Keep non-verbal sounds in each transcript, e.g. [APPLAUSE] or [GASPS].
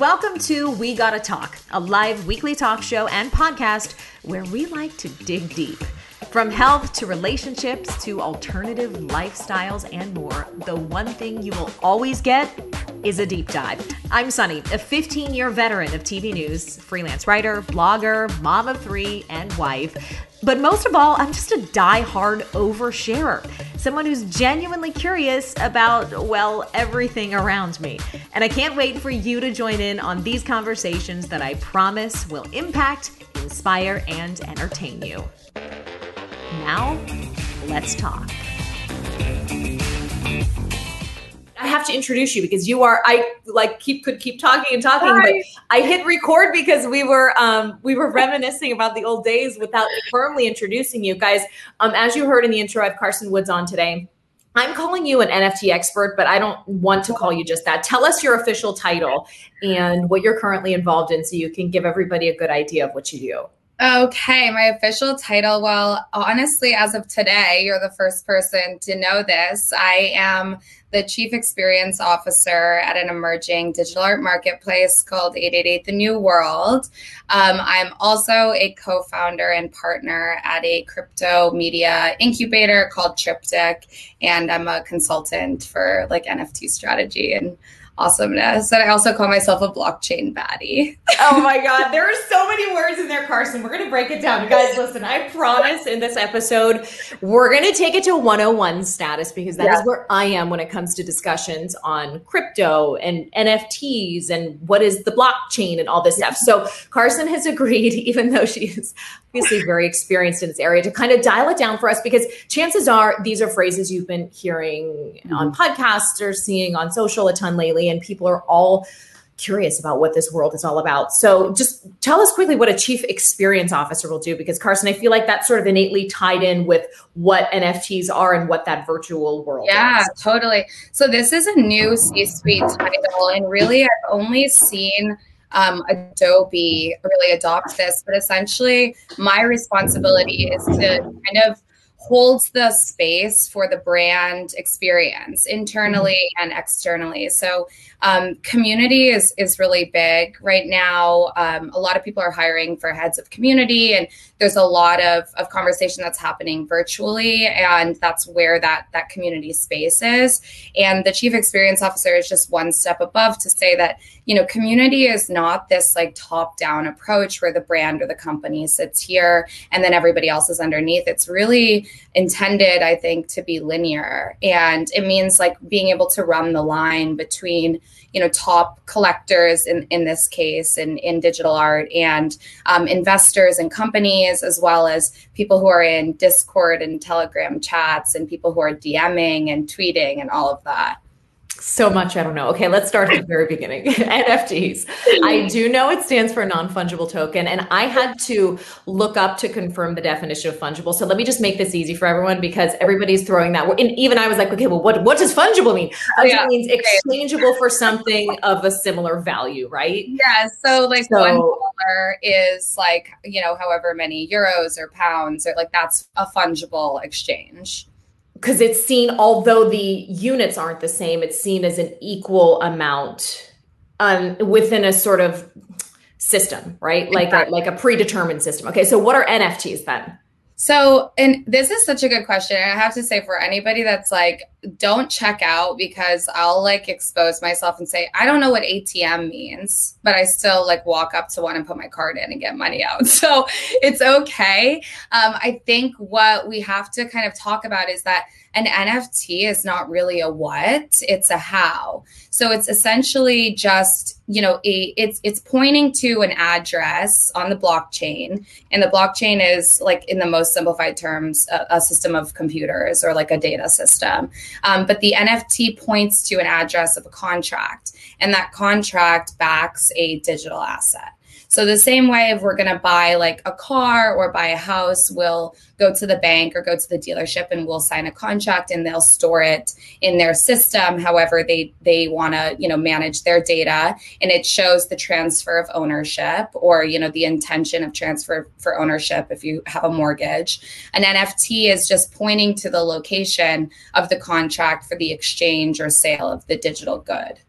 Welcome to We Gotta Talk, a live weekly talk show and podcast where we like to dig deep. From health to relationships to alternative lifestyles and more, the one thing you will always get is a deep dive. I'm Sunny, a 15 year veteran of TV news, freelance writer, blogger, mom of three, and wife. But most of all, I'm just a die-hard oversharer, someone who's genuinely curious about, well, everything around me. And I can't wait for you to join in on these conversations that I promise will impact, inspire, and entertain you. Now, let's talk. I have to introduce you because you are I like keep could keep talking and talking, Hi. but I hit record because we were um we were reminiscing about the old days without firmly introducing you guys. Um, as you heard in the intro, I have Carson Woods on today. I'm calling you an NFT expert, but I don't want to call you just that. Tell us your official title and what you're currently involved in so you can give everybody a good idea of what you do. Okay, my official title. Well, honestly, as of today, you're the first person to know this. I am the Chief Experience Officer at an emerging digital art marketplace called 888 The New World. Um, I'm also a co founder and partner at a crypto media incubator called Triptych, and I'm a consultant for like NFT strategy and awesomeness. And I also call myself a blockchain baddie. [LAUGHS] oh my God. There are so many words in there, Carson. We're going to break it down. You guys, listen, I promise in this episode, we're going to take it to 101 status because that yeah. is where I am when it comes to discussions on crypto and NFTs and what is the blockchain and all this stuff. So Carson has agreed, [LAUGHS] even though she's obviously very experienced in this area, to kind of dial it down for us because chances are these are phrases you've been hearing mm-hmm. on podcasts or seeing on social a ton lately and people are all curious about what this world is all about. So just tell us quickly what a chief experience officer will do because Carson, I feel like that's sort of innately tied in with what NFTs are and what that virtual world yeah, is. totally. So this is a new C-suite title and really I've only seen um, Adobe really adopt this, but essentially my responsibility is to kind of holds the space for the brand experience internally mm-hmm. and externally. So um, community is is really big right now. Um, a lot of people are hiring for heads of community, and there's a lot of, of conversation that's happening virtually, and that's where that that community space is. And the chief experience officer is just one step above to say that you know community is not this like top down approach where the brand or the company sits here and then everybody else is underneath. It's really intended, I think, to be linear, and it means like being able to run the line between you know top collectors in, in this case in, in digital art and um, investors and companies as well as people who are in discord and telegram chats and people who are dming and tweeting and all of that so much I don't know. Okay, let's start at the very beginning. [LAUGHS] NFTs. I mm-hmm. do know it stands for non fungible token, and I had to look up to confirm the definition of fungible. So let me just make this easy for everyone because everybody's throwing that. And even I was like, okay, well, what, what does fungible mean? Oh, yeah. means exchangeable for something of a similar value, right? Yeah. So like so, one dollar is like, you know, however many euros or pounds or like that's a fungible exchange because it's seen, although the units aren't the same, it's seen as an equal amount um, within a sort of system, right? Like exactly. a, like a predetermined system. Okay, so what are NFTs then? So, and this is such a good question. I have to say, for anybody that's like, don't check out because I'll like expose myself and say, I don't know what ATM means, but I still like walk up to one and put my card in and get money out. [LAUGHS] So it's okay. Um, I think what we have to kind of talk about is that an NFT is not really a what, it's a how. So it's essentially just, you know, a, it's it's pointing to an address on the blockchain. And the blockchain is like in the most simplified terms, a, a system of computers or like a data system. Um, but the NFT points to an address of a contract, and that contract backs a digital asset. So the same way if we're going to buy like a car or buy a house, we'll go to the bank or go to the dealership and we'll sign a contract and they'll store it in their system however they they want to, you know, manage their data and it shows the transfer of ownership or, you know, the intention of transfer for ownership if you have a mortgage. An NFT is just pointing to the location of the contract for the exchange or sale of the digital good.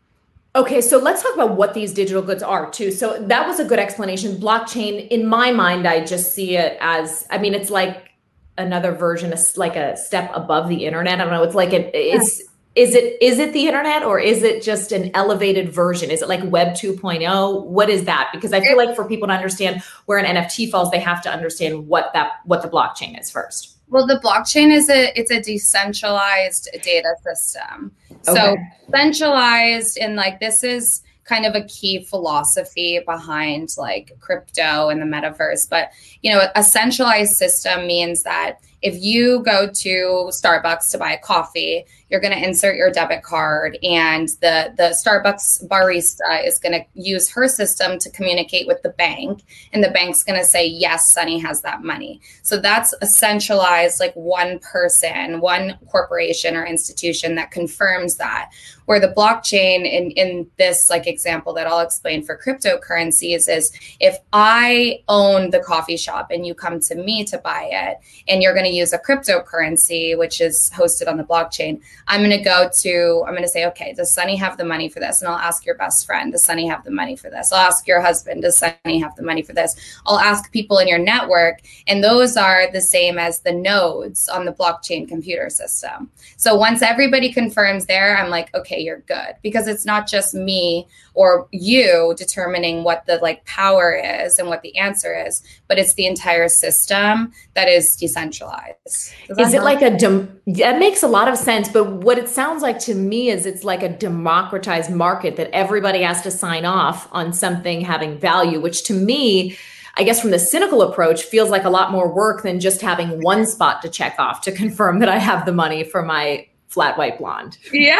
Okay, so let's talk about what these digital goods are too. So that was a good explanation. Blockchain, in my mind, I just see it as, I mean, it's like another version, like a step above the internet. I don't know. It's like it is. Is it is it the internet or is it just an elevated version? Is it like Web 2.0? What is that? Because I feel like for people to understand where an NFT falls, they have to understand what that what the blockchain is first. Well, the blockchain is a it's a decentralized data system. Okay. So centralized and like this is kind of a key philosophy behind like crypto and the metaverse. But you know, a centralized system means that if you go to Starbucks to buy a coffee, you're going to insert your debit card and the the Starbucks barista is going to use her system to communicate with the bank and the bank's going to say yes, Sunny has that money. So that's a centralized like one person, one corporation or institution that confirms that. Where the blockchain in in this like example that I'll explain for cryptocurrencies is if I own the coffee shop and you come to me to buy it and you're going to use a cryptocurrency which is hosted on the blockchain I'm going to go to, I'm going to say, okay, does Sunny have the money for this? And I'll ask your best friend, does Sunny have the money for this? I'll ask your husband, does Sunny have the money for this? I'll ask people in your network. And those are the same as the nodes on the blockchain computer system. So once everybody confirms there, I'm like, okay, you're good. Because it's not just me or you determining what the like power is and what the answer is, but it's the entire system that is decentralized. Is it like a, dem- that makes a lot of sense, but what it sounds like to me is it's like a democratized market that everybody has to sign off on something having value, which to me, I guess from the cynical approach feels like a lot more work than just having one spot to check off to confirm that I have the money for my flat white blonde. [LAUGHS] Yeah,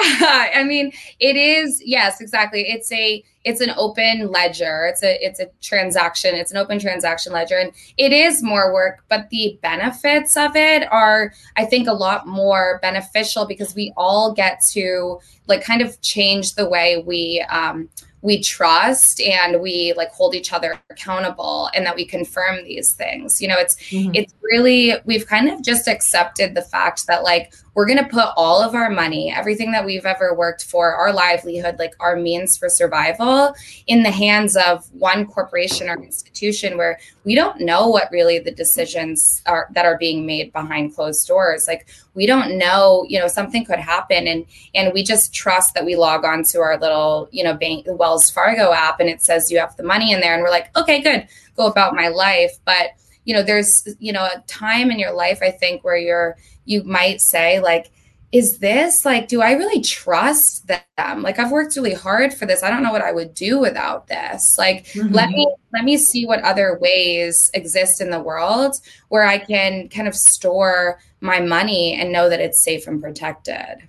I mean, it is. Yes, exactly. It's a it's an open ledger. It's a it's a transaction. It's an open transaction ledger, and it is more work, but the benefits of it are, I think, a lot more beneficial because we all get to like kind of change the way we. Um, we trust and we like hold each other accountable and that we confirm these things you know it's mm-hmm. it's really we've kind of just accepted the fact that like we're going to put all of our money everything that we've ever worked for our livelihood like our means for survival in the hands of one corporation or institution where we don't know what really the decisions are that are being made behind closed doors. Like we don't know you know something could happen and and we just trust that we log on to our little you know bank wells fargo app and it says you have the money in there and we're like okay good. Go about my life. But you know there's you know a time in your life i think where you're you might say like is this like do i really trust them? Like i've worked really hard for this. I don't know what i would do without this. Like mm-hmm. let me let me see what other ways exist in the world where i can kind of store my money and know that it's safe and protected.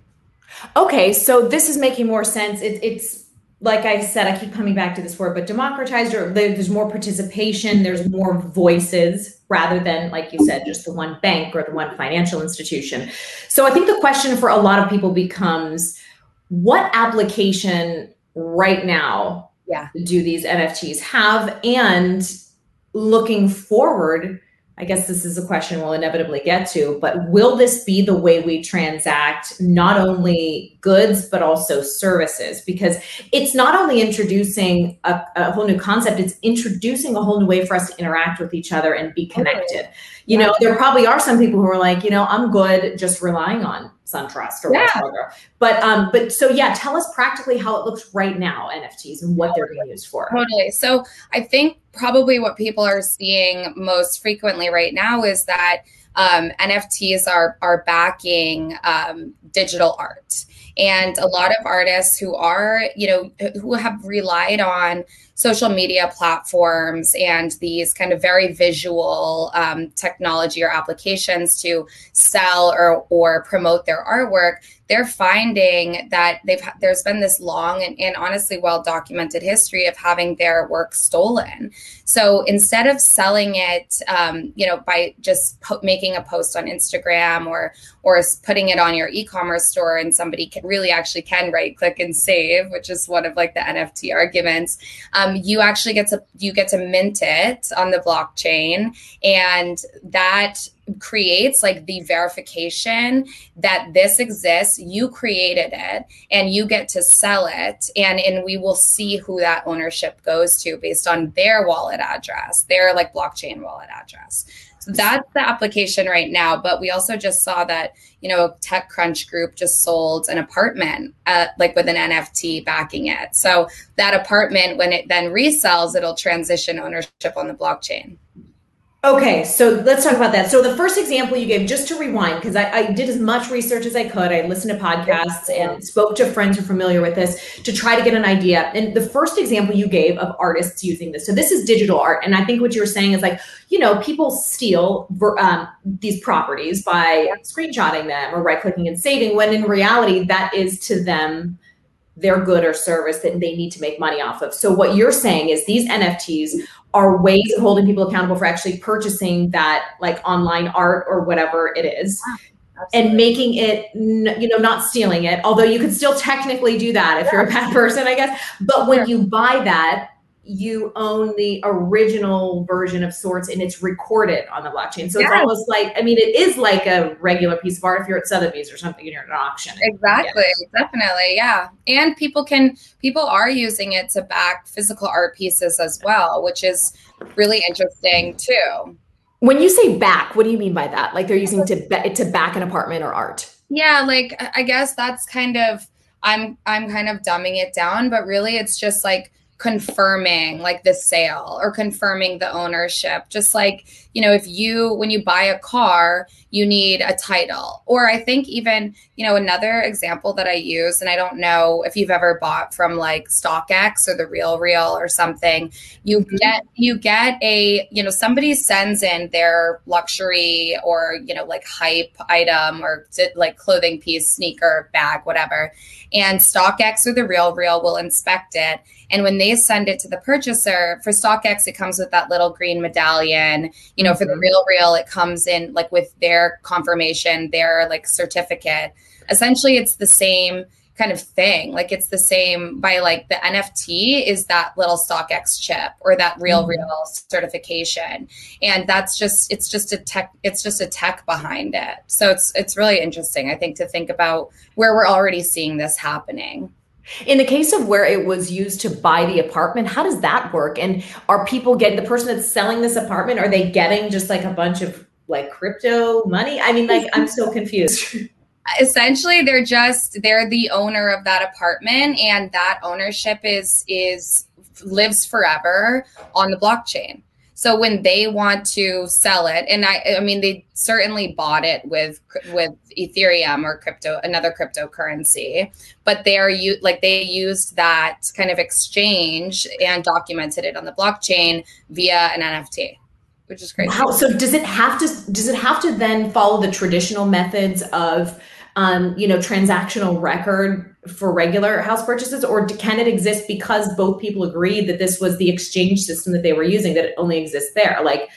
Okay so this is making more sense. It, it's like I said, I keep coming back to this word, but democratized or there's more participation, there's more voices rather than, like you said, just the one bank or the one financial institution. So I think the question for a lot of people becomes what application right now yeah. do these NFTs have? And looking forward, I guess this is a question we'll inevitably get to, but will this be the way we transact not only goods, but also services? Because it's not only introducing a, a whole new concept, it's introducing a whole new way for us to interact with each other and be connected. You know, there probably are some people who are like, you know, I'm good just relying on SunTrust or yeah. whatever. But um, but so yeah, tell us practically how it looks right now, NFTs and what they're being used for. Totally. So I think probably what people are seeing most frequently right now is that um, NFTs are are backing um, digital art, and a lot of artists who are you know who have relied on social media platforms and these kind of very visual um, technology or applications to sell or or promote their artwork they're finding that they've there's been this long and, and honestly well documented history of having their work stolen. So instead of selling it, um, you know, by just po- making a post on Instagram or or putting it on your e-commerce store, and somebody can really actually can right click and save, which is one of like the NFT arguments. Um, you actually get to you get to mint it on the blockchain, and that creates like the verification that this exists you created it and you get to sell it and and we will see who that ownership goes to based on their wallet address their like blockchain wallet address. So that's the application right now but we also just saw that you know techcrunch group just sold an apartment uh, like with an nft backing it. So that apartment when it then resells it'll transition ownership on the blockchain Okay, so let's talk about that. So the first example you gave, just to rewind, because I, I, did as much research as I could. I listened to podcasts and spoke to friends who are familiar with this to try to get an idea. And the first example you gave of artists using this, so this is digital art, and I think what you were saying is like, you know, people steal um, these properties by screenshotting them or right clicking and saving, when in reality that is to them their good or service that they need to make money off of. So what you're saying is these NFTs are ways of holding people accountable for actually purchasing that like online art or whatever it is. and making it you know not stealing it although you could still technically do that if you're a bad person i guess. But when you buy that you own the original version of sorts and it's recorded on the blockchain. So yes. it's almost like, I mean, it is like a regular piece of art if you're at Sotheby's or something and you're at an auction. Exactly. Definitely. Yeah. And people can, people are using it to back physical art pieces as well, which is really interesting too. When you say back, what do you mean by that? Like they're using to, to back an apartment or art? Yeah. Like I guess that's kind of, I'm, I'm kind of dumbing it down, but really it's just like, confirming like the sale or confirming the ownership just like you know if you when you buy a car you need a title or i think even you know another example that i use and i don't know if you've ever bought from like stockx or the real real or something you mm-hmm. get you get a you know somebody sends in their luxury or you know like hype item or like clothing piece sneaker bag whatever and stockx or the real real will inspect it and when they send it to the purchaser for StockX, it comes with that little green medallion. You know, mm-hmm. for the mm-hmm. real real, it comes in like with their confirmation, their like certificate. Essentially, it's the same kind of thing. Like it's the same by like the NFT is that little StockX chip or that real mm-hmm. real certification. And that's just it's just a tech it's just a tech behind it. So it's it's really interesting I think to think about where we're already seeing this happening. In the case of where it was used to buy the apartment, how does that work? And are people getting the person that's selling this apartment, are they getting just like a bunch of like crypto money? I mean, like, I'm so [LAUGHS] confused. Essentially, they're just they're the owner of that apartment, and that ownership is is lives forever on the blockchain. So when they want to sell it, and I, I mean, they certainly bought it with with Ethereum or crypto, another cryptocurrency, but they are you like they used that kind of exchange and documented it on the blockchain via an NFT which is crazy. Wow. So does it have to does it have to then follow the traditional methods of um, you know, transactional record for regular house purchases, or can it exist because both people agreed that this was the exchange system that they were using that it only exists there? Like,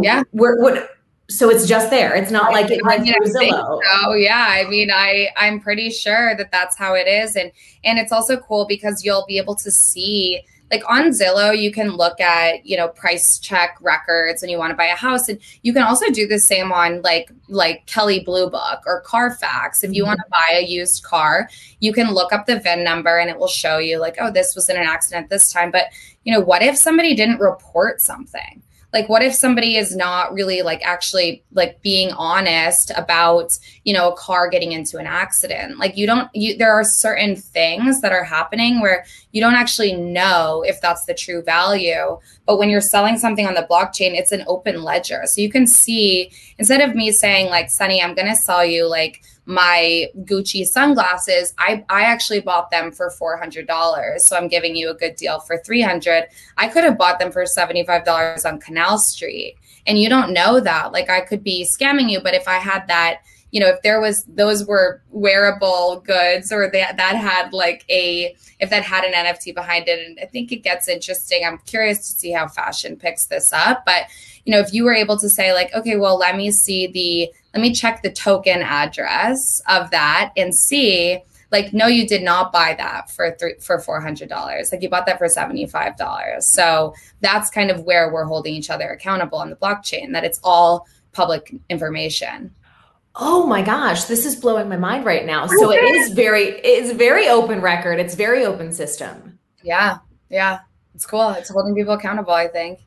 yeah, we're, what? So it's just there. It's not like it went through Zillow. Oh yeah, I mean, I I'm pretty sure that that's how it is, and and it's also cool because you'll be able to see like on Zillow, you can look at, you know, price check records and you want to buy a house. And you can also do the same on like like Kelley Blue Book or Carfax. If you mm-hmm. want to buy a used car, you can look up the VIN number and it will show you like, oh, this was in an accident this time. But you know, what if somebody didn't report something? Like what if somebody is not really like actually like being honest about you know a car getting into an accident? Like you don't you there are certain things that are happening where you don't actually know if that's the true value. But when you're selling something on the blockchain it's an open ledger. So you can see instead of me saying like sunny i'm going to sell you like my Gucci sunglasses, I, I actually bought them for $400. So I'm giving you a good deal for 300. I could have bought them for $75 on Canal Street. And you don't know that. Like I could be scamming you, but if I had that, you know, if there was those were wearable goods or that that had like a if that had an NFT behind it, and I think it gets interesting. I'm curious to see how fashion picks this up. But you know, if you were able to say like, okay, well, let me see the let me check the token address of that and see like no you did not buy that for three for $400 like you bought that for $75 so that's kind of where we're holding each other accountable on the blockchain that it's all public information. Oh my gosh, this is blowing my mind right now. So it is very it's very open record. It's very open system. Yeah. Yeah. It's cool. It's holding people accountable, I think.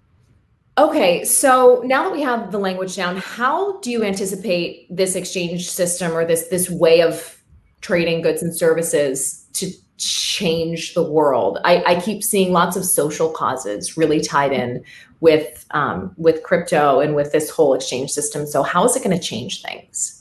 Okay, so now that we have the language down, how do you anticipate this exchange system or this this way of trading goods and services to change the world? I, I keep seeing lots of social causes really tied in with um, with crypto and with this whole exchange system. So how is it going to change things?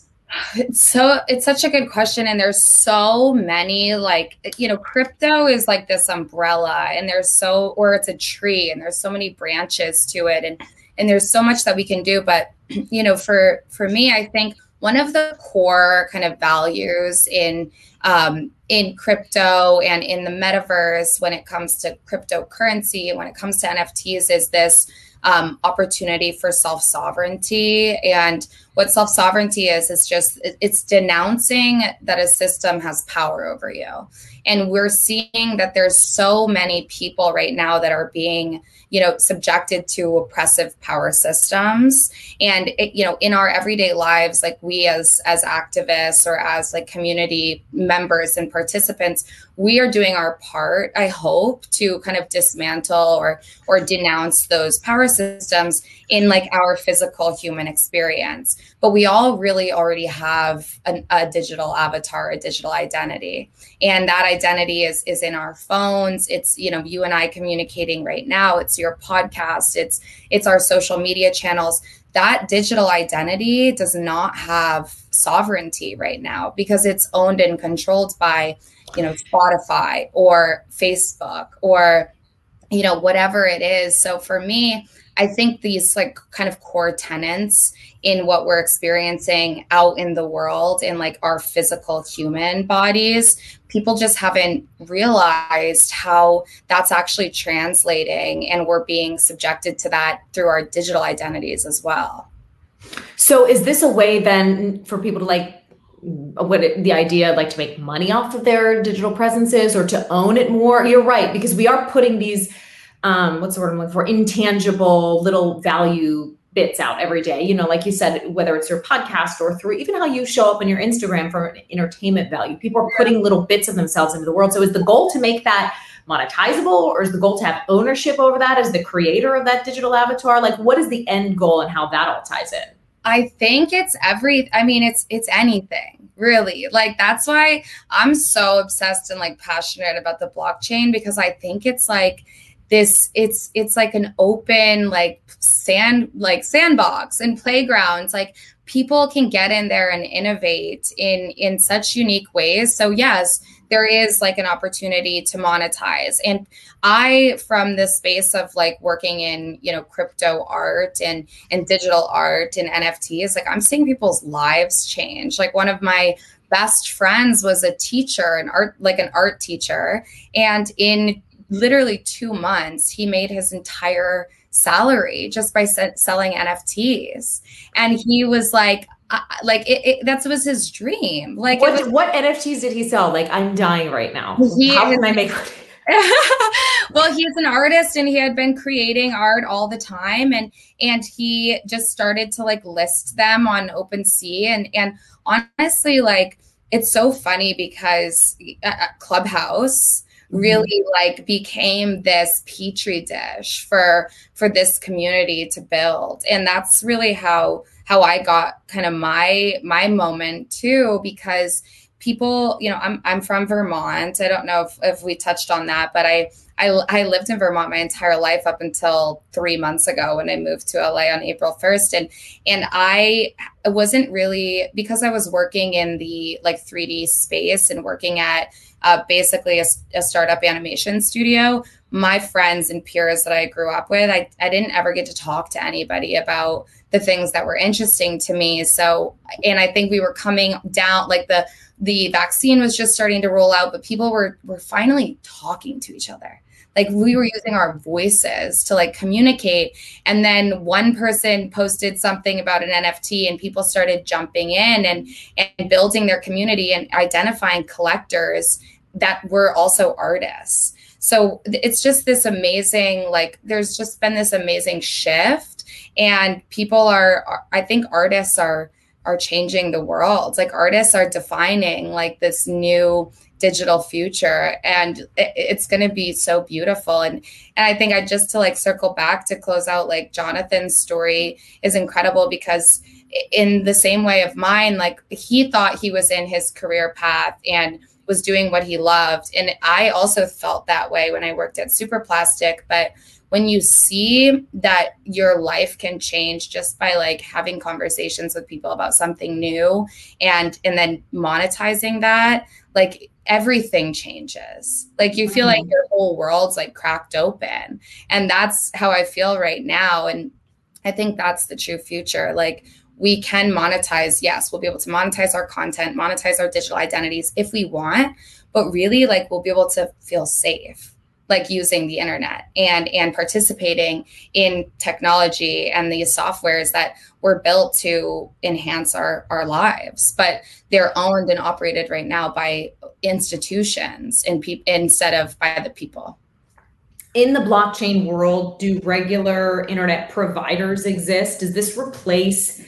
It's [SIGHS] so it's such a good question and there's so many like you know crypto is like this umbrella and there's so or it's a tree and there's so many branches to it and and there's so much that we can do but [CLEARS THROAT] you know for for me I think one of the core kind of values in um, in crypto and in the metaverse when it comes to cryptocurrency when it comes to NFTs is this um, opportunity for self sovereignty. And what self sovereignty is, is just it's denouncing that a system has power over you. And we're seeing that there's so many people right now that are being you know subjected to oppressive power systems and it, you know in our everyday lives like we as as activists or as like community members and participants we are doing our part i hope to kind of dismantle or or denounce those power systems in like our physical human experience but we all really already have an, a digital avatar a digital identity. And that identity is is in our phones. It's you know you and i communicating right now. It's your podcast. It's it's our social media channels. That digital identity does not have sovereignty right now because it's owned and controlled by you know spotify or facebook or you know whatever it is. So for me I think these like kind of core tenants in what we're experiencing out in the world in like our physical human bodies, people just haven't realized how that's actually translating and we're being subjected to that through our digital identities as well. So is this a way then for people to like what it, the idea like to make money off of their digital presences or to own it more? You're right because we are putting these um, what's the word I'm looking for? Intangible little value bits out every day. You know, like you said, whether it's your podcast or through even how you show up on your Instagram for entertainment value, people are putting little bits of themselves into the world. So is the goal to make that monetizable or is the goal to have ownership over that as the creator of that digital avatar? Like what is the end goal and how that all ties in? I think it's every I mean it's it's anything really like that's why i'm so obsessed and like passionate about the blockchain because i think it's like this it's it's like an open like sand like sandbox and playgrounds. Like people can get in there and innovate in in such unique ways. So yes there is like an opportunity to monetize. And i from the space of like working in you know crypto art and and digital art and nfts like i'm seeing people's lives change. Like one of my best friends was a teacher an art like an art teacher. And in literally two months, he made his entire salary just by selling NFTs. And he was like, uh, like it, it, that was his dream. Like what, was, what NFTs did he sell? Like I'm dying right now. He, How can I make [LAUGHS] well, he's an artist and he had been creating art all the time and and he just started to like list them on OpenSea and and honestly like it's so funny because uh, uh Clubhouse. Mm-hmm. really like became this petri dish for for this community to build. And that's really how how i got kind of my my moment too because people you know i'm i'm from vermont i don't know if, if we touched on that but i I, I lived in Vermont my entire life up until three months ago when I moved to LA on April 1st. And and I wasn't really because I was working in the like 3D space and working at uh, basically a, a, startup animation studio. My friends and peers that I grew up with, I, I didn't ever get to talk to anybody about the things that were interesting to me. So, and I think we were coming down like the the vaccine was just starting to roll out, but people were were finally talking to each other. Like we were using our voices to like communicate. And then one person posted something about an nft and people started jumping in and and building their community and identifying collectors that were also artists. So it's just this amazing like there's just been this amazing shift and people are, are i think artists are are changing the world. Like artists are defining like this new digital future. And it, it's going to be so beautiful. And and i think i just to like circle back to close out like jonathan's story is incredible because in the same way of mine like he thought he was in his career path and was doing what he loved. And i also felt that way when i worked at superplastic but when you see that your life can change just by like having conversations with people about something new and and then monetizing that like everything changes. Like you feel mm-hmm. like your whole world's like cracked open. And that's how i feel right now. And i think that's the true future. Like we can monetize. Yes we'll be able to monetize our content monetize our digital identities if we want but really like we'll be able to feel safe like using the internet and and participating in technology and these softwares that were built to enhance our our lives. But they're owned and operated right now by institutions and pe- instead of by the people. In the blockchain world do regular internet providers exist? Does this replace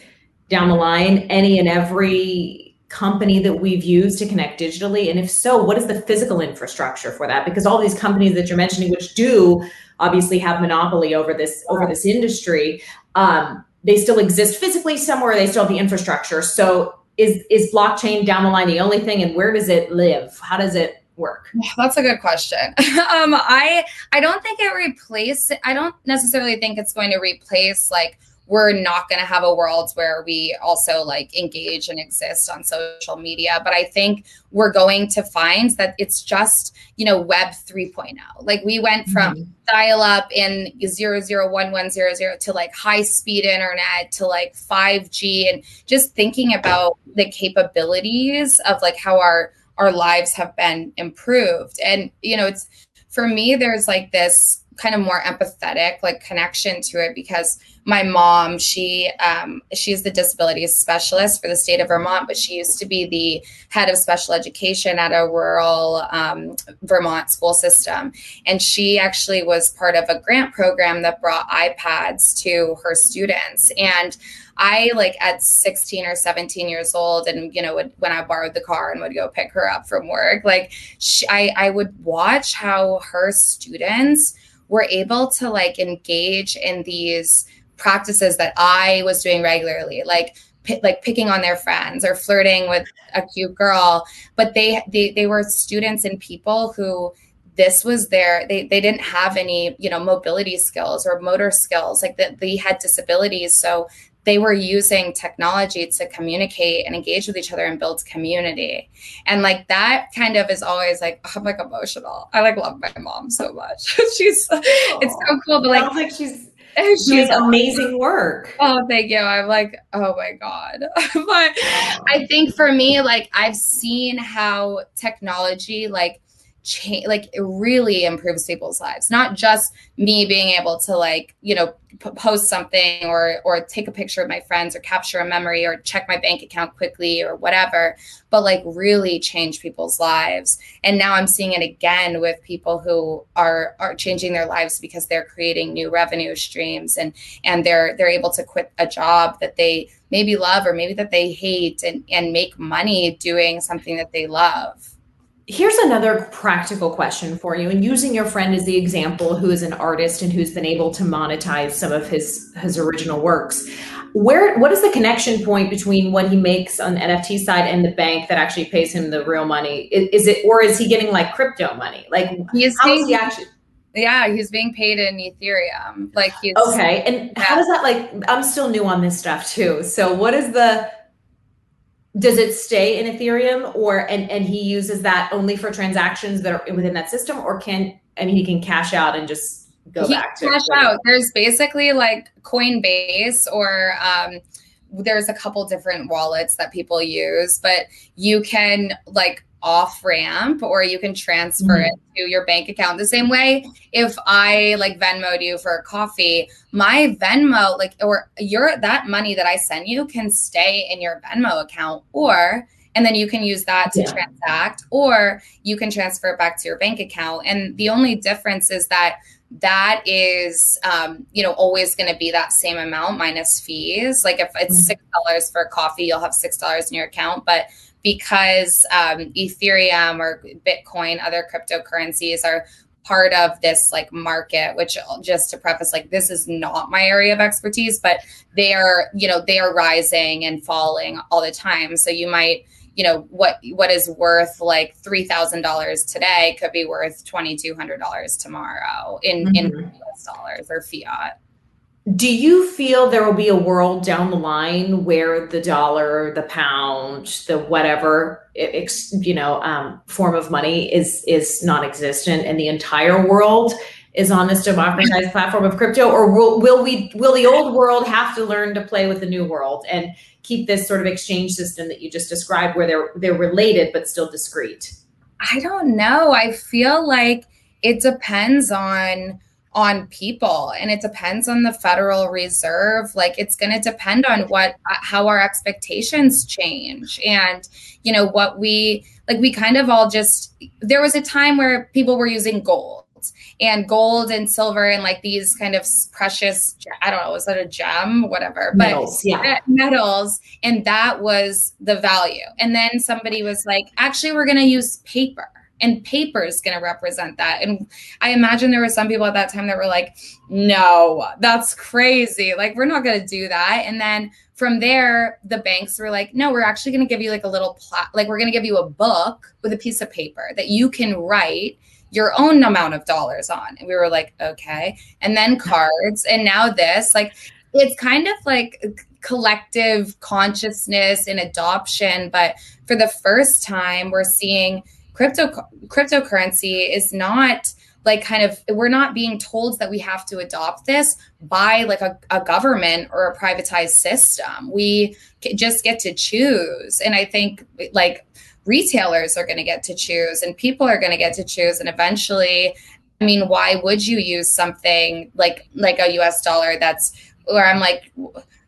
down the line any and every company that we've used to connect digitally? And if so, what is the physical infrastructure for that? Because all these companies that you're mentioning, which do obviously have monopoly over this over this industry, um, they still exist physically somewhere. They still have the infrastructure. So is is blockchain down the line the only thing, and where does it live? How does it work? That's a good question. [LAUGHS] um, I I don't think it replaces. I don't necessarily think it's going to replace like we're not going to have a world where we also like engage and exist on social media but i think we're going to find that it's just you know web 3.0 like we went from mm-hmm. dial up in 001100 to like high speed internet to like 5g and just thinking about the capabilities of like how our our lives have been improved and you know it's for me there's like this kind of more empathetic like connection to it because my mom she um, she's the disability specialist for the state of vermont but she used to be the head of special education at a rural um, vermont school system. And she actually was part of a grant program that brought ipads to her students. And I like at 16 or 17 years old, and you know, would, when I borrowed the car and would go pick her up from work, like she, I, I would watch how her students were able to like engage in these practices that I was doing regularly, like p- like picking on their friends or flirting with a cute girl. But they they they were students and people who this was their they they didn't have any you know mobility skills or motor skills like that they had disabilities so they were using technology to communicate and engage with each other and build community. And like that kind of is always like [LAUGHS] I'm like emotional. I like love my mom so much. [LAUGHS] she's Aww. it's so cool. But like, like she's [LAUGHS] she's doing amazing work. Oh, thank you. I'm like, oh my God. but I think for me, like I've seen how technology like change like it really improves people's lives. Not just me being able to like you know p- post something or or take a picture of my friends or capture a memory or check my bank account quickly or whatever but like really change people's lives. And now i'm seeing it again with people who are are changing their lives because they're creating new revenue streams and and they're they're able to quit a job that they maybe love or maybe that they hate and and make money doing something that they love Here's another practical question for you. And using your friend as the example, who is an artist and who's been able to monetize some of his his original works. Where what is the connection point between what he makes on the NFT side and the bank that actually pays him the real money? Is, is it or is he getting like crypto money? Like he's how is he actually yeah, he's being paid in Ethereum. Like he's okay. And yeah. how does that like? I'm still new on this stuff too. So what is the does it stay in ethereum or and and he uses that only for transactions that are within that system or can i mean he can cash out and just go he back to cash out. There's basically like coinbase or um there's a couple different wallets that people use but you can like off ramp or you can transfer mm-hmm. it to your bank account. The same way if I like Venmo you for a coffee, my Venmo, like, or your that money that I send you can stay in your Venmo account or and then you can use that to yeah. transact or you can transfer it back to your bank account and the only difference is that that is um, you know always going to be that same amount minus fees like if it's mm-hmm. six dollars for coffee you'll have six dollars in your account but because um, ethereum or bitcoin other cryptocurrencies are part of this like market which just to preface like this is not my area of expertise but they are you know they are rising and falling all the time so you might you know what what is worth like three thousand dollars today could be worth twenty two hundred dollars tomorrow in mm-hmm. in US dollars or fiat. Do you feel there will be a world down the line where the dollar, the pound, the whatever you know um, form of money is is non-existent, and the entire world is on this democratized platform of crypto, or will, will we will the old world have to learn to play with the new world and keep this sort of exchange system that you just described, where they're they're related but still discrete? I don't know. I feel like it depends on on people and it depends on the federal reserve. Like it's going to depend on what uh, how our expectations change and you know what we like we kind of all just there was a time where people were using gold and gold and silver and like these kind of precious i don't know was that a gem? Whatever. Metals, but yeah metals and that was the value. And then somebody was like actually we're going to use paper and paper is going to represent that and i imagine there were some people at that time that were like no that's crazy like we're not going to do that and then from there the banks were like no we're actually going to give you like a little plot like we're going to give you a book with a piece of paper that you can write your own amount of dollars on. And we were like, okay. And then cards. And now this, like, it's kind of like collective consciousness and adoption. But for the first time, we're seeing crypto cryptocurrency is not like kind of we're not being told that we have to adopt this by like a, a government or a privatized system. We just get to choose. And i think like retailers are going to get to choose and people are going to get to choose. And eventually i mean why would you use something like like a us dollar that's where i'm like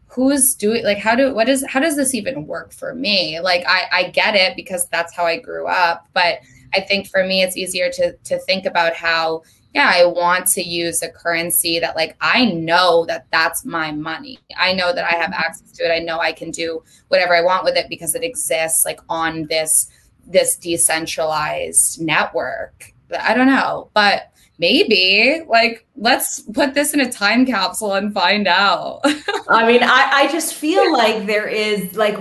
who's doing like how do what is how does this even work for me like i i get it because that's how i grew up but i think for me it's easier to to think about how yeah, I want to use a currency that like I know that that's my money. I know that I have mm-hmm. access to it. I know I can do whatever I want with it because it exists like on this this decentralized network. I don't know, but maybe like let's put this in a time capsule and find out. [LAUGHS] I mean, I I just feel like there is like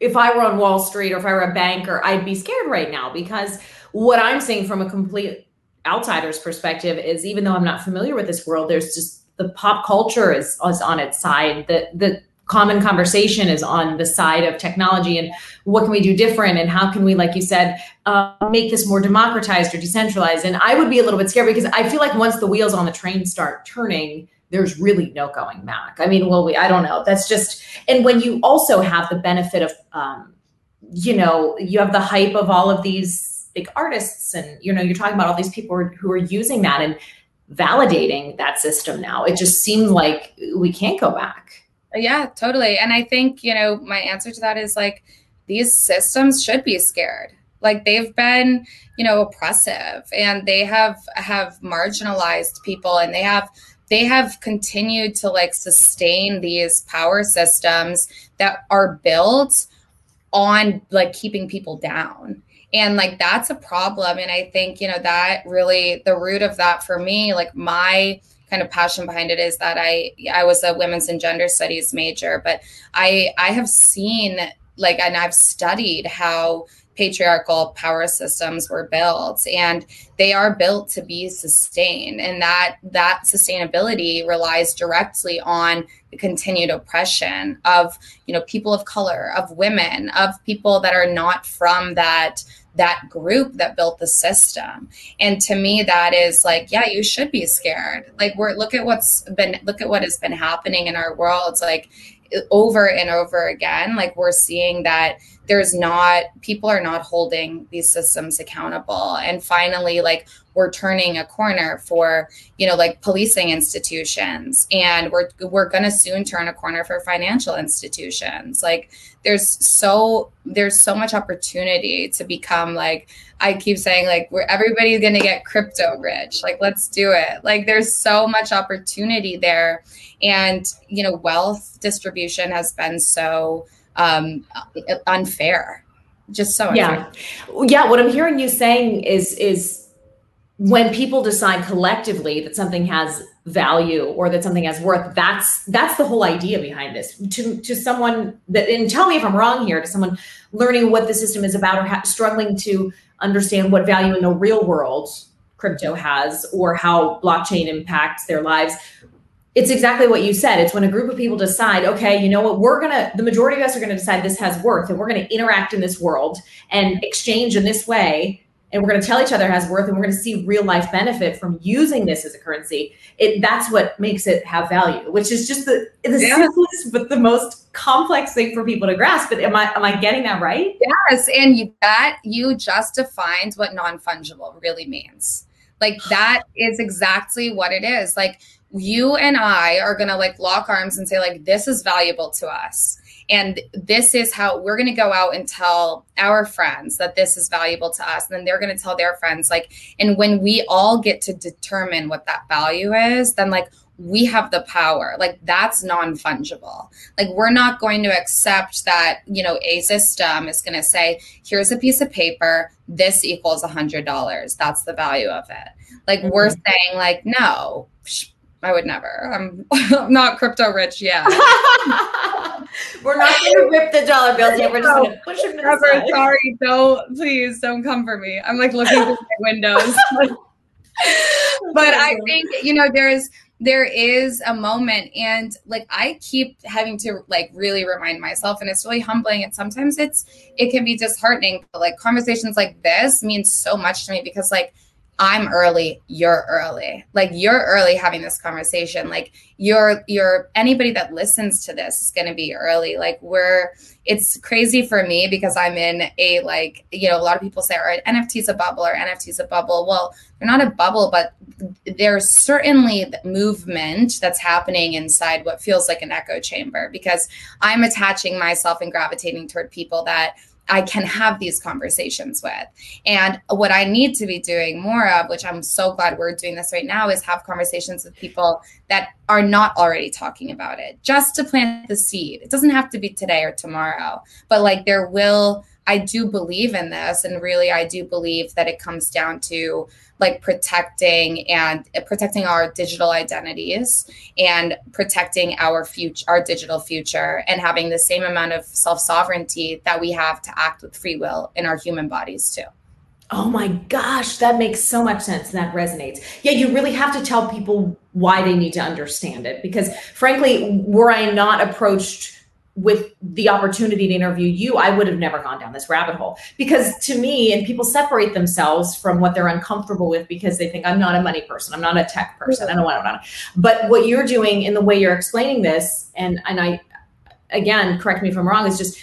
if I were on Wall Street or if I were a banker, I'd be scared right now because what I'm seeing from a complete outsider's perspective is even though I'm not familiar with this world, there's just the pop culture is, is on its side. The the common conversation is on the side of technology and what can we do different and how can we, like you said, uh, make this more democratized or decentralized. And I would be a little bit scared because I feel like once the wheels on the train start turning, there's really no going back. I mean, well, we I don't know. That's just and when you also have the benefit of um, you know, you have the hype of all of these big artists and you know you're talking about all these people who are using that and validating that system now it just seems like we can't go back yeah totally. And i think you know my answer to that is like these systems should be scared. Like they've been you know oppressive and they have have marginalized people and they have they have continued to like sustain these power systems that are built on like keeping people down. And like that's a problem. And i think you know that really the root of that for me like my kind of passion behind it is that i i was a women's and gender studies major but i i have seen like and i've studied how patriarchal power systems were built and they are built to be sustained and that that sustainability relies directly on the continued oppression of you know people of color of women of people that are not from that that group that built the system. And to me, that is like, yeah, you should be scared. Like, we're look at what's been look at what has been happening in our world. It's like over and over again. Like we're seeing that there's not people are not holding these systems accountable and finally like we're turning a corner for you know like policing institutions. And we're we're going to soon turn a corner for financial institutions. Like there's so there's so much opportunity to become like i keep saying like where everybody's going to get crypto rich. Like let's do it. Like there's so much opportunity there. And you know wealth distribution has been so um unfair. Just so unfair. yeah yeah what i'm hearing you saying is is when people decide collectively that something has value or that something has worth that's that's the whole idea behind this. To to someone that and tell me if i'm wrong here to someone learning what the system is about or ha- struggling to understand what value in the real world crypto has or how blockchain impacts their lives. It's exactly what you said. It's when a group of people decide okay you know what we're gonna the majority of us are gonna decide this has worth and we're gonna interact in this world and exchange in this way and we're going to tell each other it has worth and we're going to see real life benefit from using this as a currency it that's what makes it have value which is just the the yeah. simplest but the most complex thing for people to grasp but am i am i getting that right? Yes and you, that you just defined what non-fungible really means. Like [SIGHS] that is exactly what it is. Like you and i are going to like lock arms and say like this is valuable to us and this is how we're going to go out and tell our friends that this is valuable to us. And then they're going to tell their friends. Like, and when we all get to determine what that value is, then like we have the power. Like that's non fungible. Like we're not going to accept that, you know, a system is going to say, here's a piece of paper, this equals a hundred dollars. That's the value of it. Like mm-hmm. we're saying, like, no, I would never. I'm, [LAUGHS] I'm not crypto rich yet. [LAUGHS] [LAUGHS] We're not going to rip the dollar bills yet. We're just going to push them to the side. Sorry, don't please don't come for me. I'm like looking through my windows. [LAUGHS] [LAUGHS] but I think you know there's there is a moment and like I keep having to like really remind myself and it's really humbling and sometimes it's it can be disheartening but like conversations like this means so much to me because like I'm early, you're early. Like you're early having this conversation. Like you're you're anybody that listens to this is going to be early. Like we're it's crazy for me because I'm in a like, you know, a lot of people say right, NFT's a bubble or NFT's a bubble. Well, they're not a bubble, but there's certainly movement that's happening inside what feels like an echo chamber because I'm attaching myself and gravitating toward people that I can have these conversations with. And what I need to be doing more of, which I'm so glad we're doing this right now, is have conversations with people that are not already talking about it, just to plant the seed. It doesn't have to be today or tomorrow, but like there will, I do believe in this. And really, I do believe that it comes down to like protecting and uh, protecting our digital identities and protecting our future our digital future and having the same amount of self-sovereignty that we have to act with free will in our human bodies too Oh my gosh, that makes so much sense. And that resonates. Yeah, you really have to tell people why they need to understand it because, frankly, were I not approached with the opportunity to interview you, I would have never gone down this rabbit hole. Because to me, and people separate themselves from what they're uncomfortable with because they think I'm not a money person, I'm not a tech person, I don't want to. But what you're doing in the way you're explaining this, and and I, again, correct me if I'm wrong, is just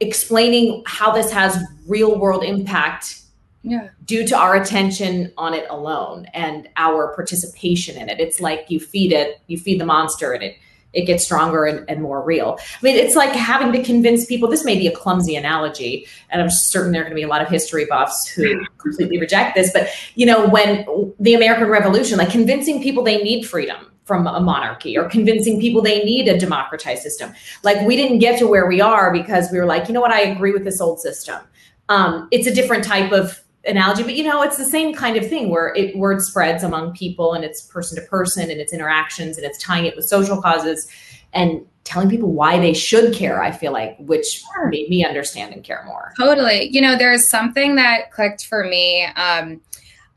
explaining how this has real world impact. Yeah. Due to our attention on it alone and our participation in it, it's like you feed it, you feed the monster, and it it gets stronger and, and, more real. I mean, it's like having to convince people. This may be a clumsy analogy, and I'm certain there are going to be a lot of history buffs who completely reject this. But you know, when the American Revolution, like convincing people they need freedom from a monarchy, or convincing people they need a democratized system. Like we didn't get to where we are because we were like, you know what, I agree with this old system. Um, it's a different type of analogy, but you know, it's the same kind of thing where it word spreads among people and it's person to person and it's interactions and it's tying it with social causes and telling people why they should care, I feel like, which made me understand and care more. Totally. You know, there's something that clicked for me. Um,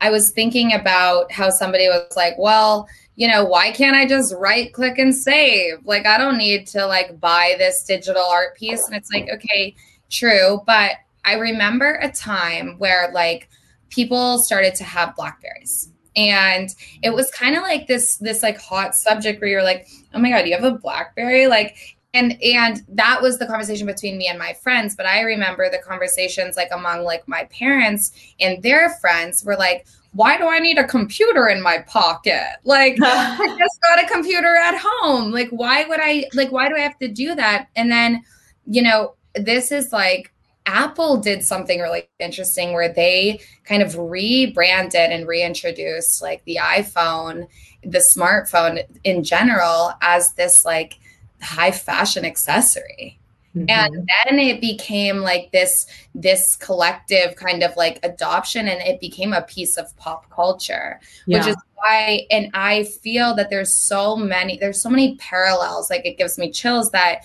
I was thinking about how somebody was like, well, you know, why can't I just right click and save? Like, I don't need to like buy this digital art piece. And it's like, okay, true. But I remember a time where like people started to have blackberries. And it was kind of like this this like hot subject where you're like oh my god you have a blackberry? Like and and that was the conversation between me and my friends. But i remember the conversations like among like my parents and their friends were like why do i need a computer in my pocket? Like [LAUGHS] i just got a computer at home. Like why would i like why do i have to do that? And then you know this is like Apple did something really interesting where they kind of rebranded and reintroduced like the iPhone, the smartphone in general as this like high fashion accessory. Mm-hmm. And then it became like this this collective kind of like adoption and it became a piece of pop culture, yeah. which is why and I feel that there's so many there's so many parallels like it gives me chills that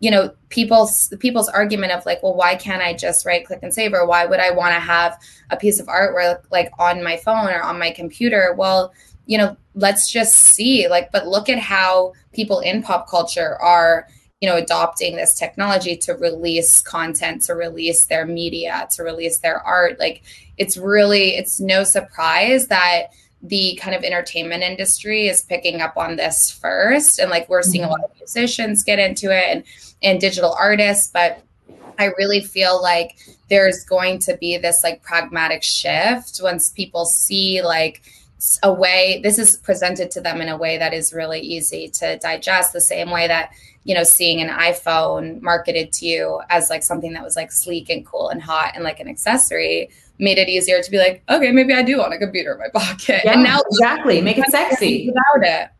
you know people's people's argument of like well why can't i just right click and save? Or why would i want to have a piece of artwork like on my phone or on my computer? Well you know let's just see like but look at how people in pop culture are you know adopting this technology to release content to release their media to release their art. Like it's really it's no surprise that the kind of entertainment industry is picking up on this first. And like we're seeing a lot of mm-hmm. musicians get into it and and digital artists but i really feel like there's going to be this like pragmatic shift once people see like a way this is presented to them in a way that is really easy to digest the same way that you know seeing an iphone marketed to you as like something that was like sleek and cool and hot and like an accessory made it easier to be like okay maybe i do want a computer in my [LAUGHS] pocket yeah, and now exactly make it sexy without it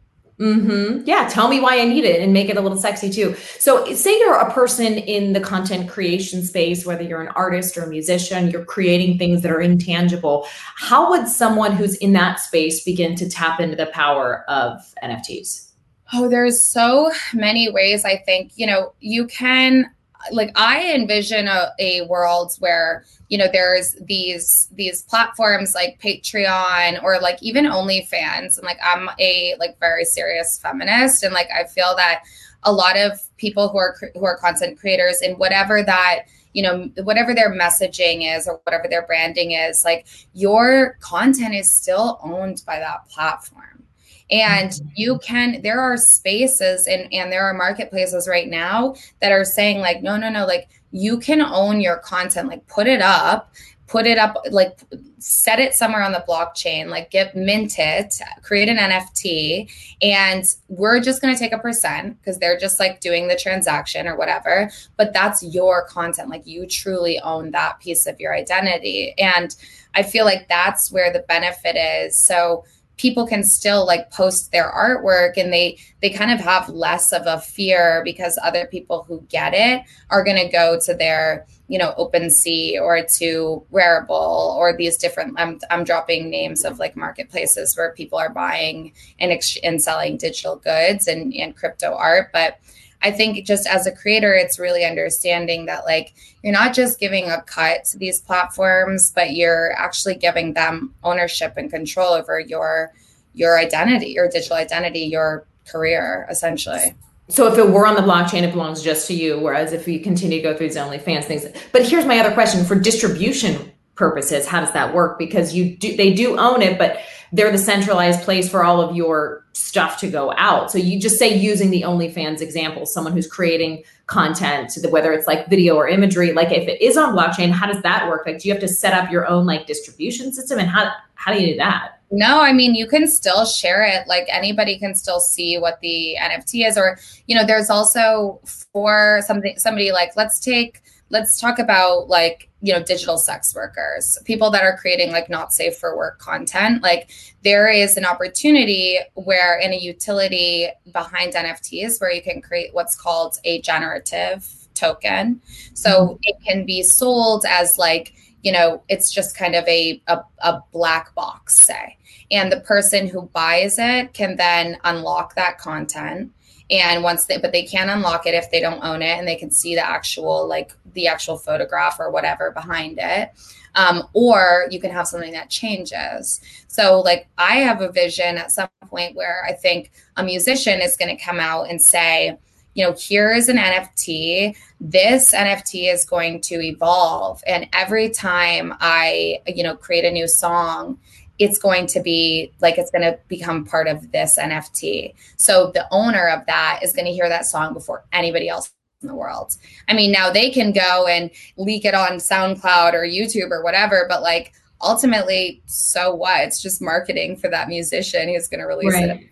Mm-hmm. Yeah, tell me why I need it and make it a little sexy too. So, say you're a person in the content creation space, whether you're an artist or a musician, you're creating things that are intangible. How would someone who's in that space begin to tap into the power of NFTs? Oh, there's so many ways I think, you know, you can like I envision a, a world where you know there's these these platforms like Patreon or like even OnlyFans, and like I'm a like very serious feminist, and like I feel that a lot of people who are who are content creators and whatever that you know whatever their messaging is or whatever their branding is like your content is still owned by that platform and mm-hmm. you can there are spaces and and there are marketplaces right now that are saying like no no no like you can own your content like put it up put it up like set it somewhere on the blockchain like get mint it create an nft and we're just going to take a percent because they're just like doing the transaction or whatever. But that's your content like you truly own that piece of your identity. And i feel like that's where the benefit is. So people can still like post their artwork and they they kind of have less of a fear because other people who get it are going to go to their you know OpenSea or to Rarible or these different I'm, I'm dropping names of like marketplaces where people are buying and, ex- and selling digital goods and, and crypto art but I think just as a creator, it's really understanding that like you're not just giving a cut to these platforms, but you're actually giving them ownership and control over your your identity, your digital identity, your career, essentially. So if it were on the blockchain, it belongs just to you. Whereas if you continue to go through these OnlyFans things, but here's my other question: for distribution purposes, how does that work? Because you do, they do own it, but they're the centralized place for all of your stuff to go out. So you just say using the OnlyFans example, someone who's creating content, whether it's like video or imagery, like if it is on blockchain, how does that work? Like, do you have to set up your own like distribution system, and how how do you do that? No, I mean you can still share it. Like anybody can still see what the NFT is, or you know, there's also for something somebody like let's take let's talk about like you know digital sex workers people that are creating like not safe for work content. Like there is an opportunity where in a utility behind nfts where you can create what's called a generative token. So mm-hmm. it can be sold as like you know it's just kind of a, a, a black box say. And the person who buys it can then unlock that content and once they but they can't unlock it if they don't own it and they can see the actual like the actual photograph or whatever behind it. Um, or you can have something that changes. So like i have a vision at some point where i think a musician is going to come out and say you know here is an nft this nft is going to evolve. And every time i you know create a new song it's going to be like it's going to become part of this NFT. So the owner of that is going to hear that song before anybody else in the world. I mean, now they can go and leak it on SoundCloud or YouTube or whatever, but like ultimately, so what? It's just marketing for that musician who's going to release right. it.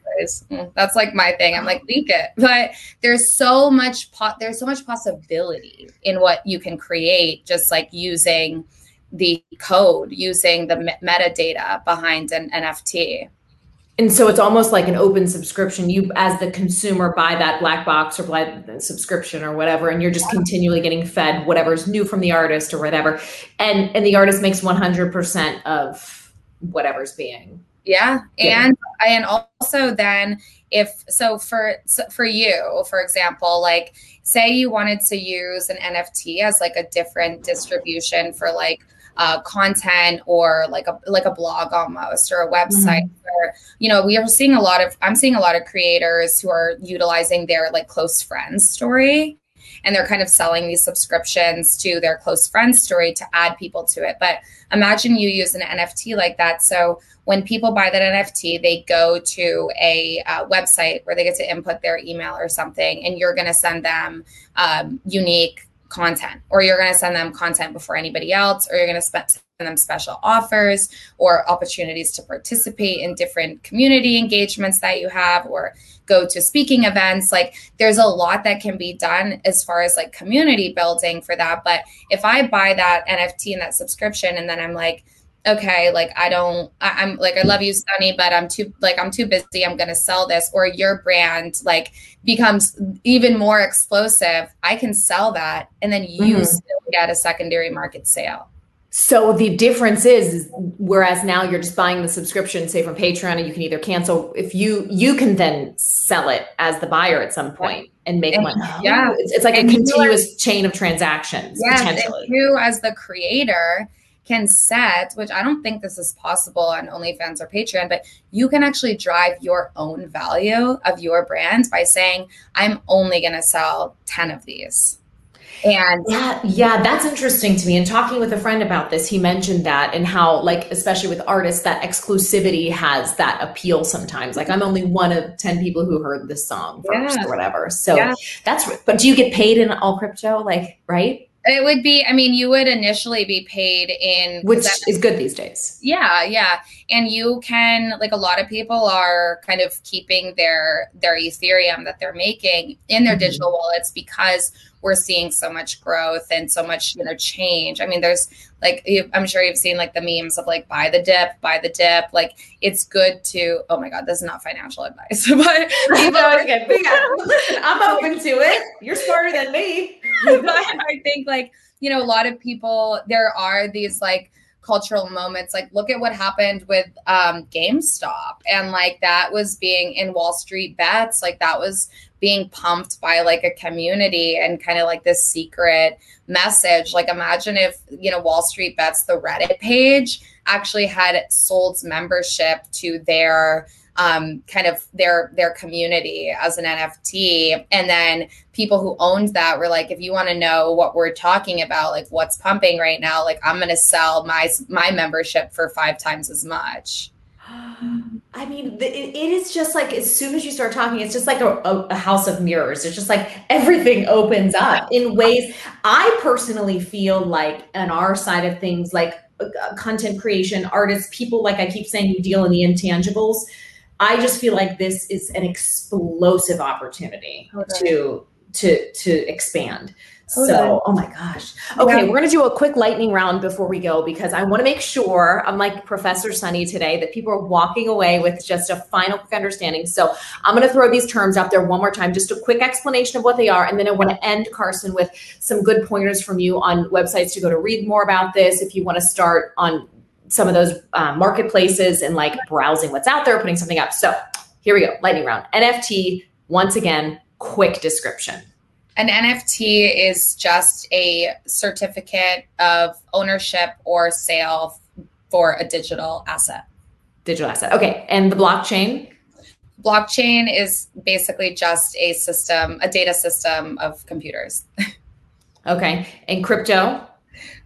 Mm, that's like my thing. I'm like leak it, but there's so much po- there's so much possibility in what you can create just like using the code using the metadata behind an NFT. And so it's almost like an open subscription. You, as the consumer, buy that black box or buy the subscription or whatever, and you're just continually getting fed whatever's new from the artist or whatever. And and the artist makes 100% of whatever's being. Yeah, and and also then if so for for you, for example, like say you wanted to use an NFT as like a different distribution for like uh, content or like a like a blog almost or a website mm-hmm. where you know we are seeing a lot of i'm seeing a lot of creators who are utilizing their like close friends story and they're kind of selling these subscriptions to their close friends story to add people to it but imagine you use an nft like that so when people buy that nft they go to a uh, website where they get to input their email or something and you're going to send them um, unique content or you're going to send them content before anybody else or you're going to send them special offers or opportunities to participate in different community engagements that you have or go to speaking events. Like there's a lot that can be done as far as like community building for that. But if i buy that nft and that subscription and then i'm like okay, like I don't, I, am like, I love you, Sunny, but I'm too, like, I'm too busy. I'm going to sell this. Or your brand like becomes even more explosive. I can sell that. And then you mm-hmm. still get a secondary market sale. So the difference is, whereas now you're just buying the subscription, say from Patreon, and you can either cancel if you you can then sell it as the buyer at some point and make and, money. Yeah, it's, it's like and a continuous are, chain of transactions. Yeah, potentially. you as the creator can set, which I don't think this is possible on OnlyFans or Patreon, but you can actually drive your own value of your brand by saying, I'm only going to sell 10 of these. And yeah, yeah, that's interesting to me. And talking with a friend about this, he mentioned that and how, like, especially with artists, that exclusivity has that appeal sometimes. Like, I'm only one of 10 people who heard this song first yeah. or whatever. So yeah. that's, but do you get paid in all crypto? Like, right? It would be, I mean, you would initially be paid in which that, is good these days. Yeah, yeah. And you can like a lot of people are kind of keeping their their Ethereum that they're making in their mm-hmm. digital wallets because we're seeing so much growth and so much, you know, change. I mean, there's like I'm sure you've seen like the memes of like buy the dip, buy the dip. Like it's good to oh my god, this is not financial advice, [LAUGHS] but [LAUGHS] people, [LAUGHS] I'm open to it. You're smarter than me. but I think like, you know, a lot of people, there are these like cultural moments. Like, look at what happened with um, GameStop. And like that was being in Wall Street bets, like that was being pumped by like a community and kind of like this secret message. Like, imagine if, you know, Wall Street bets, the Reddit page actually had sold membership to their um, kind of their their community as an NFT. And then people who owned that were like, if you want to know what we're talking about, like what's pumping right now, like I'm going to sell my my membership for five times as much. [GASPS] I mean, it is just like as soon as you start talking, it's just like a, a, house of mirrors. It's just like everything [LAUGHS] opens up in ways. I personally feel like on our side of things, like uh, content creation, artists, people, like I keep saying, you deal in the intangibles I just feel like this is an explosive opportunity oh, okay. to to to expand. Oh, okay. So, oh my gosh. Okay, yeah. we're going to do a quick lightning round before we go because I want to make sure I'm like Professor Sunny today that people are walking away with just a final quick understanding. So, I'm going to throw these terms out there one more time, just a quick explanation of what they are. And then I want to end, Karsen, with some good pointers from you on websites to go to read more about this. If you want to start on some of those um, marketplaces and like browsing what's out there, putting something up. So here we go, lightning round. NFT, once again, quick description. An NFT is just a certificate of ownership or sale for a digital asset. Digital asset. Okay. And the blockchain? Blockchain is basically just a system, a data system of computers. [LAUGHS] okay. And crypto?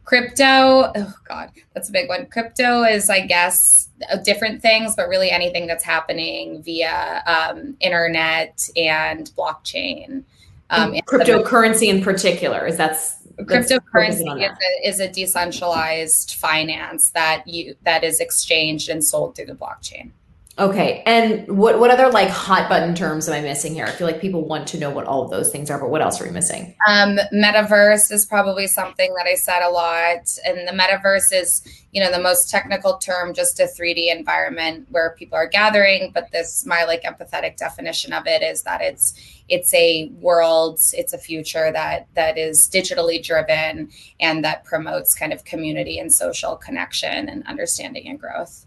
Crypto oh god that's a big one. Crypto is i guess uh, different things but really anything that's happening via um, internet and blockchain um, and cryptocurrency in particular is that's cryptocurrency is a, is a decentralized finance that you that is exchanged and sold through the blockchain Okay. And what what other like hot button terms am I missing here? I feel like people want to know what all of those things are, but what else are we missing? Um, metaverse is probably something that I said a lot. And the metaverse is, you know, the most technical term, just a 3D environment where people are gathering. But this my like empathetic definition of it is that it's it's a world, it's a future that that is digitally driven and that promotes kind of community and social connection and understanding and growth.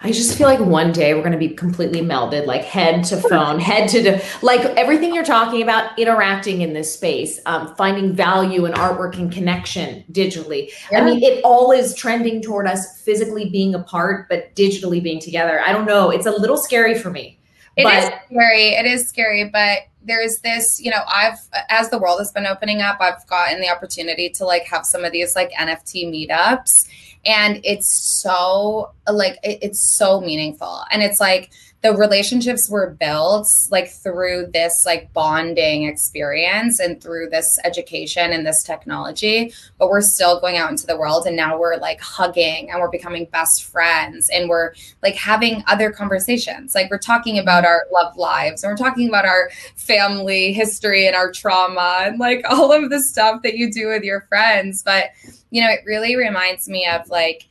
I just feel like one day we're going to be completely melded, like head to phone, head to de- like everything you're talking about, interacting in this space, um, finding value in artwork and connection digitally. Yeah. I mean, it all is trending toward us physically being apart, but digitally being together. I don't know. It's a little scary for me. It but- is scary. It is scary, but there's this, you know, I've as the world has been opening up, I've gotten the opportunity to like have some of these like NFT meetups and it's so like it, it's so meaningful. And it's like the relationships were built like through this like bonding experience and through this education and this technology but we're still going out into the world and now we're like hugging and we're becoming best friends and we're like having other conversations. Like we're talking about our love lives and we're talking about our family history and our trauma and like [LAUGHS] all of the stuff that you do with your friends but you know it really reminds me of like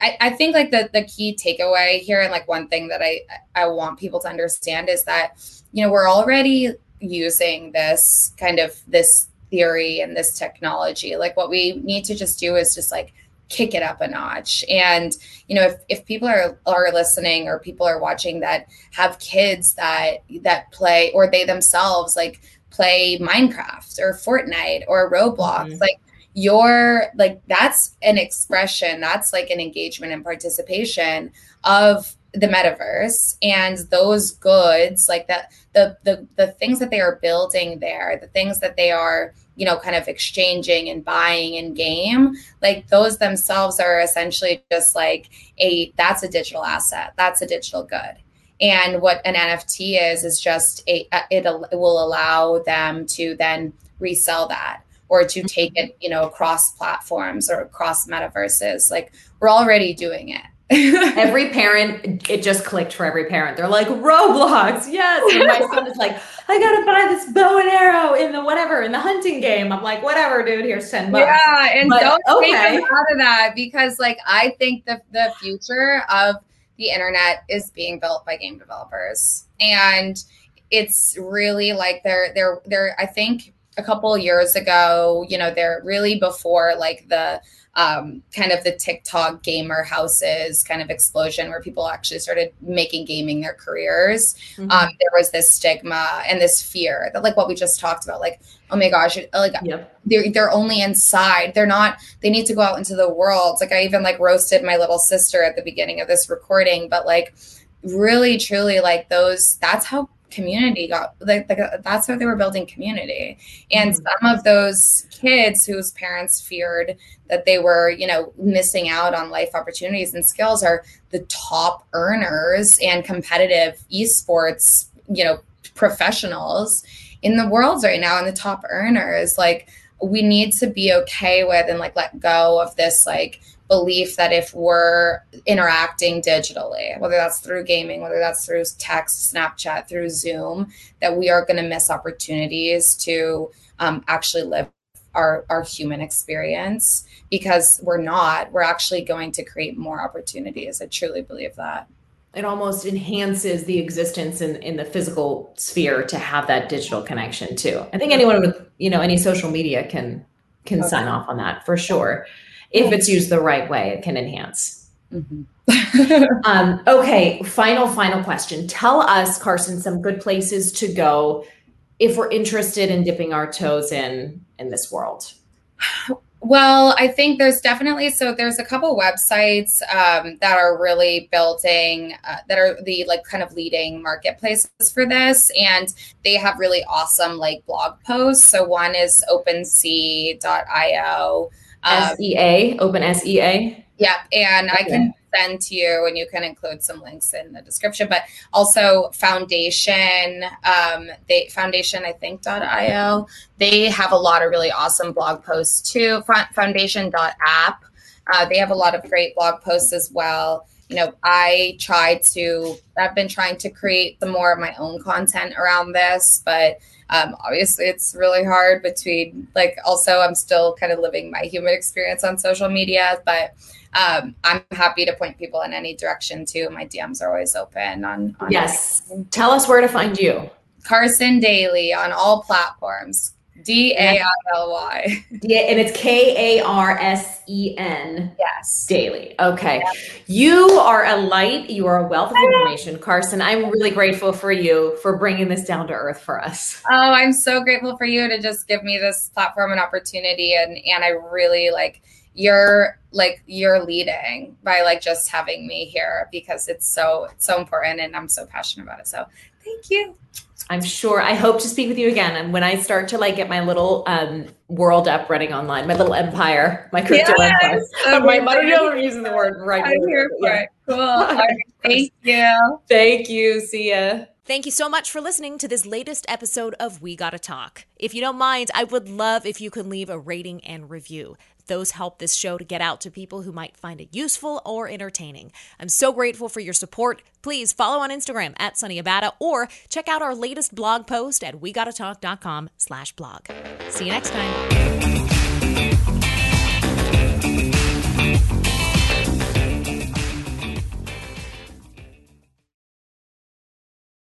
I, I think like the the key takeaway here and like one thing that I I want people to understand is that you know we're already using this kind of this theory and this technology like what we need to just do is just like kick it up a notch and you know if, if people are are listening or people are watching that have kids that that play or they themselves like play minecraft or fortnite or roblox mm-hmm. like you're like that's an expression that's like an engagement and participation of the metaverse and those goods like that the the the things that they are building there the things that they are you know kind of exchanging and buying in game like those themselves are essentially just like a that's a digital asset that's a digital good. And what an nft is is just a it, it will allow them to then resell that or to take it, you know, across platforms or across metaverses. Like we're already doing it. [LAUGHS] every parent, it just clicked for every parent. They're like, Roblox, yes. And my son is like, I gotta buy this bow and arrow in the whatever, in the hunting game. I'm like, whatever, dude, here's 10 bucks. Yeah, and but, don't okay. take out of that because like I think the the future of the internet is being built by game developers. And it's really like they're they're they're I think a couple years ago, you know, they're really before like the um, kind of the TikTok gamer houses kind of explosion where people actually started making gaming their careers. Mm-hmm. Um, there was this stigma and this fear that, like what we just talked about, like, oh my gosh, like yep. they're they're only inside. They're not. They need to go out into the world. Like I even like roasted my little sister at the beginning of this recording, but like really truly like those that's how community got like, like that's how they were building community and mm-hmm. some of those kids whose parents feared that they were you know missing out on life opportunities and skills are the top earners and competitive esports you know professionals in the world right now and the top earners like we need to be okay with and like let go of this like belief that if we're interacting digitally, whether that's through gaming, whether that's through text, Snapchat, through Zoom, that we are going to miss opportunities to um, actually live our, our human experience because we're not. We're actually going to create more opportunities. I truly believe that. It almost enhances the existence in, in the physical sphere to have that digital connection too. I think anyone with you know any social media can can okay. sign off on that for sure if it's used the right way, it can enhance. Mm-hmm. [LAUGHS] um, okay, final, final question. Tell us, Karsen, some good places to go if we're interested in dipping our toes in in this world. Well, I think there's definitely so there's a couple websites um, that are really building uh, that are the like kind of leading marketplaces for this, and they have really awesome like blog posts. So one is OpenSea.io Um, SEA, Open SEA. Yeah, and okay. I can send to you, and you can include some links in the description. But also Foundation, um, they Foundation, I think .io. They have a lot of really awesome blog posts too. Foundation.app. Uh, they have a lot of great blog posts as well. You know, I try to. I've been trying to create some more of my own content around this, but um, obviously, it's really hard between like also I'm still kind of living my human experience on social media, but um, I'm happy to point people in any direction too. My DMs are always open on. on yes. Tell us where to find you. Karsen Daily on all platforms. D A I L Y. Yeah, and it's K A R S E N. Yes. Daily. Okay. Yeah. You are a light. You are a wealth of information, Karsen. I'm really grateful for you for bringing this down to earth for us. Oh, I'm so grateful for you to just give me this platform and opportunity, and and I really like you're like you're leading by like just having me here because it's so it's so important and I'm so passionate about it. So thank you. I'm sure. I hope to speak with you again. And when I start to like get my little um, world up running online, my little empire, my crypto yes, empire. [LAUGHS] My, I don't know I'm using the word right. I'm here for yeah. it. Cool. thank you. Thank you. See ya. Thank you so much for listening to this latest episode of We Gotta Talk. If you don't mind, I would love if you could leave a rating and review. Those help this show to get out to people who might find it useful or entertaining. I'm so grateful for your support. Please follow on Instagram at Sunny Abata or check out our latest blog post at wegottatalk.com slash blog. See you next time.